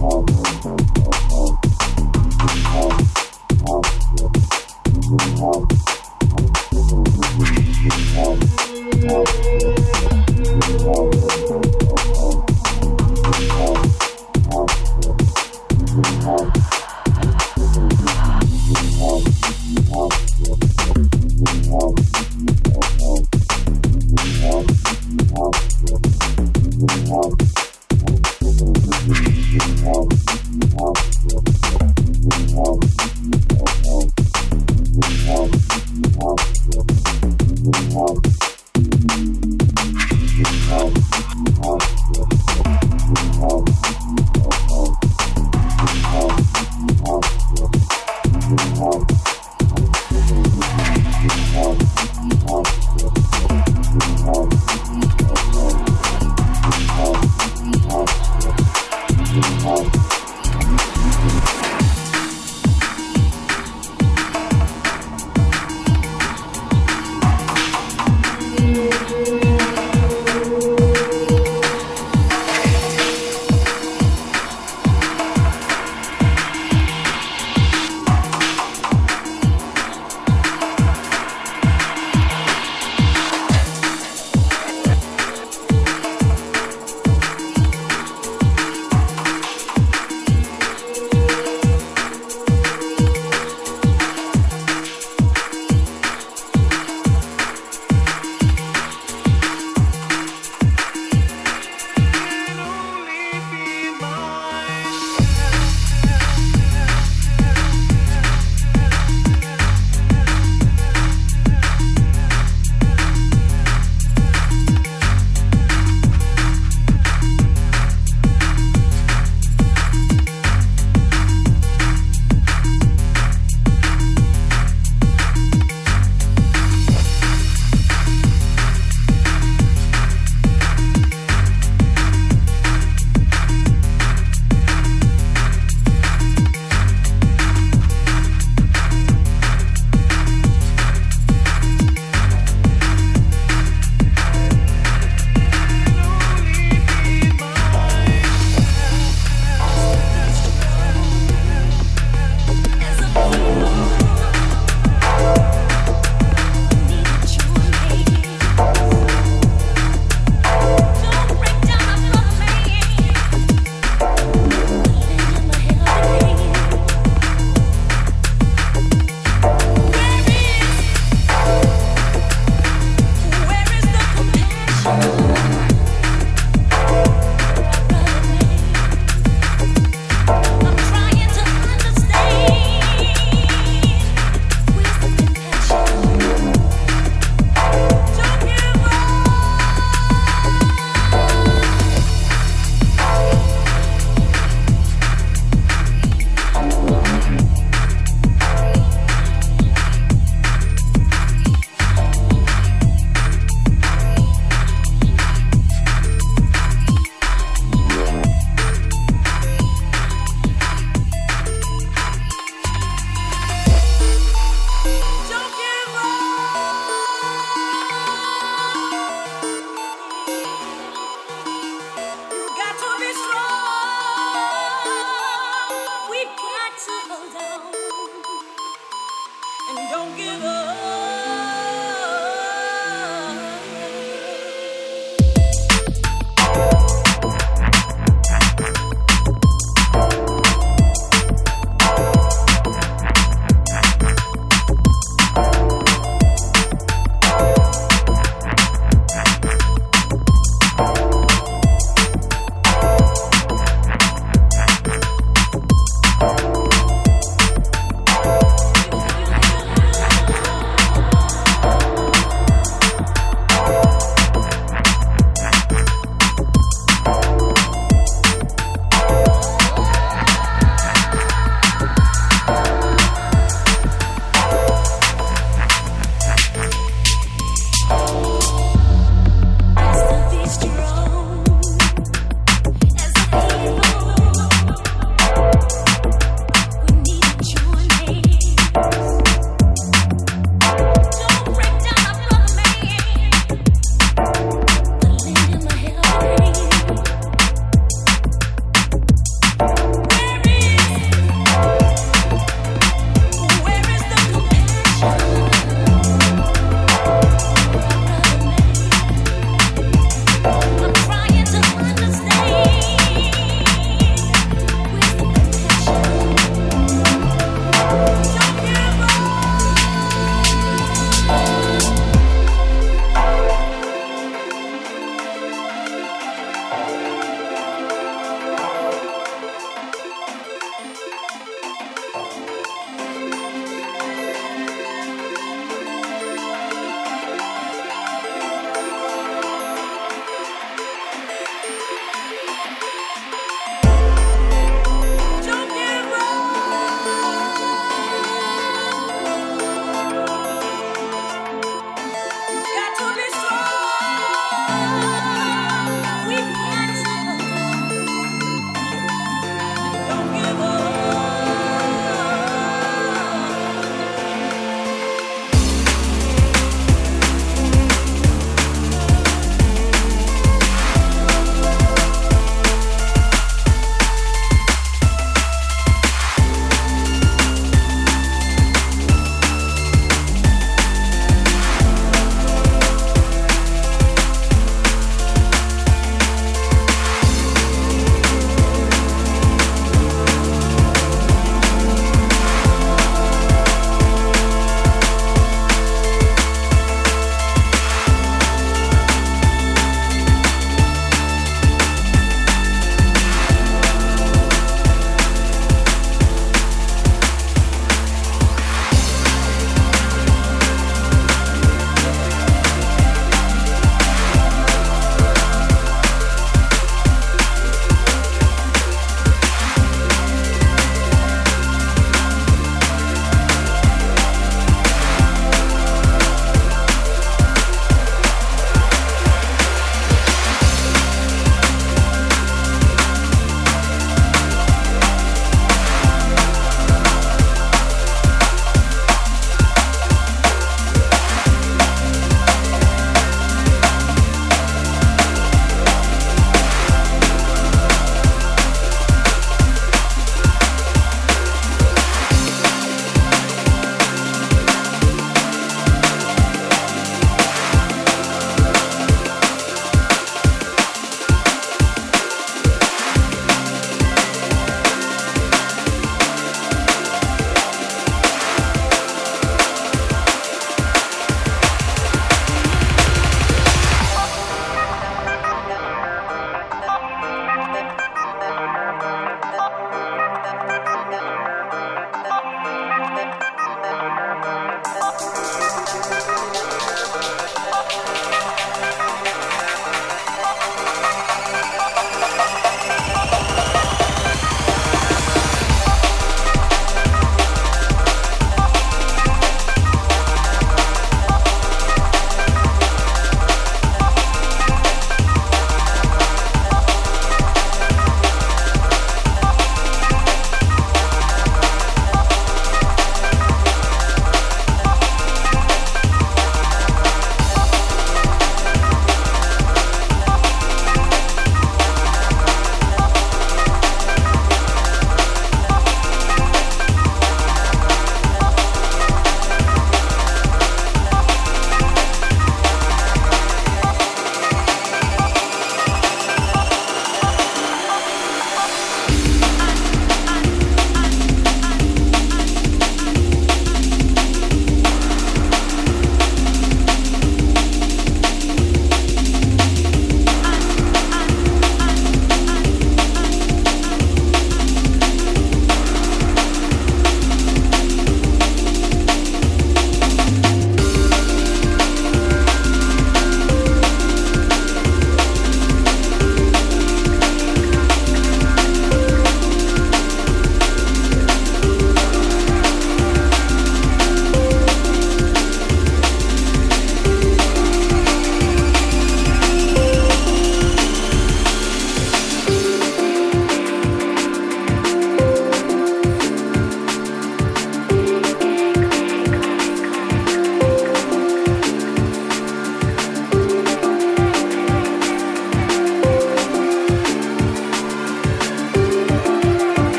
home.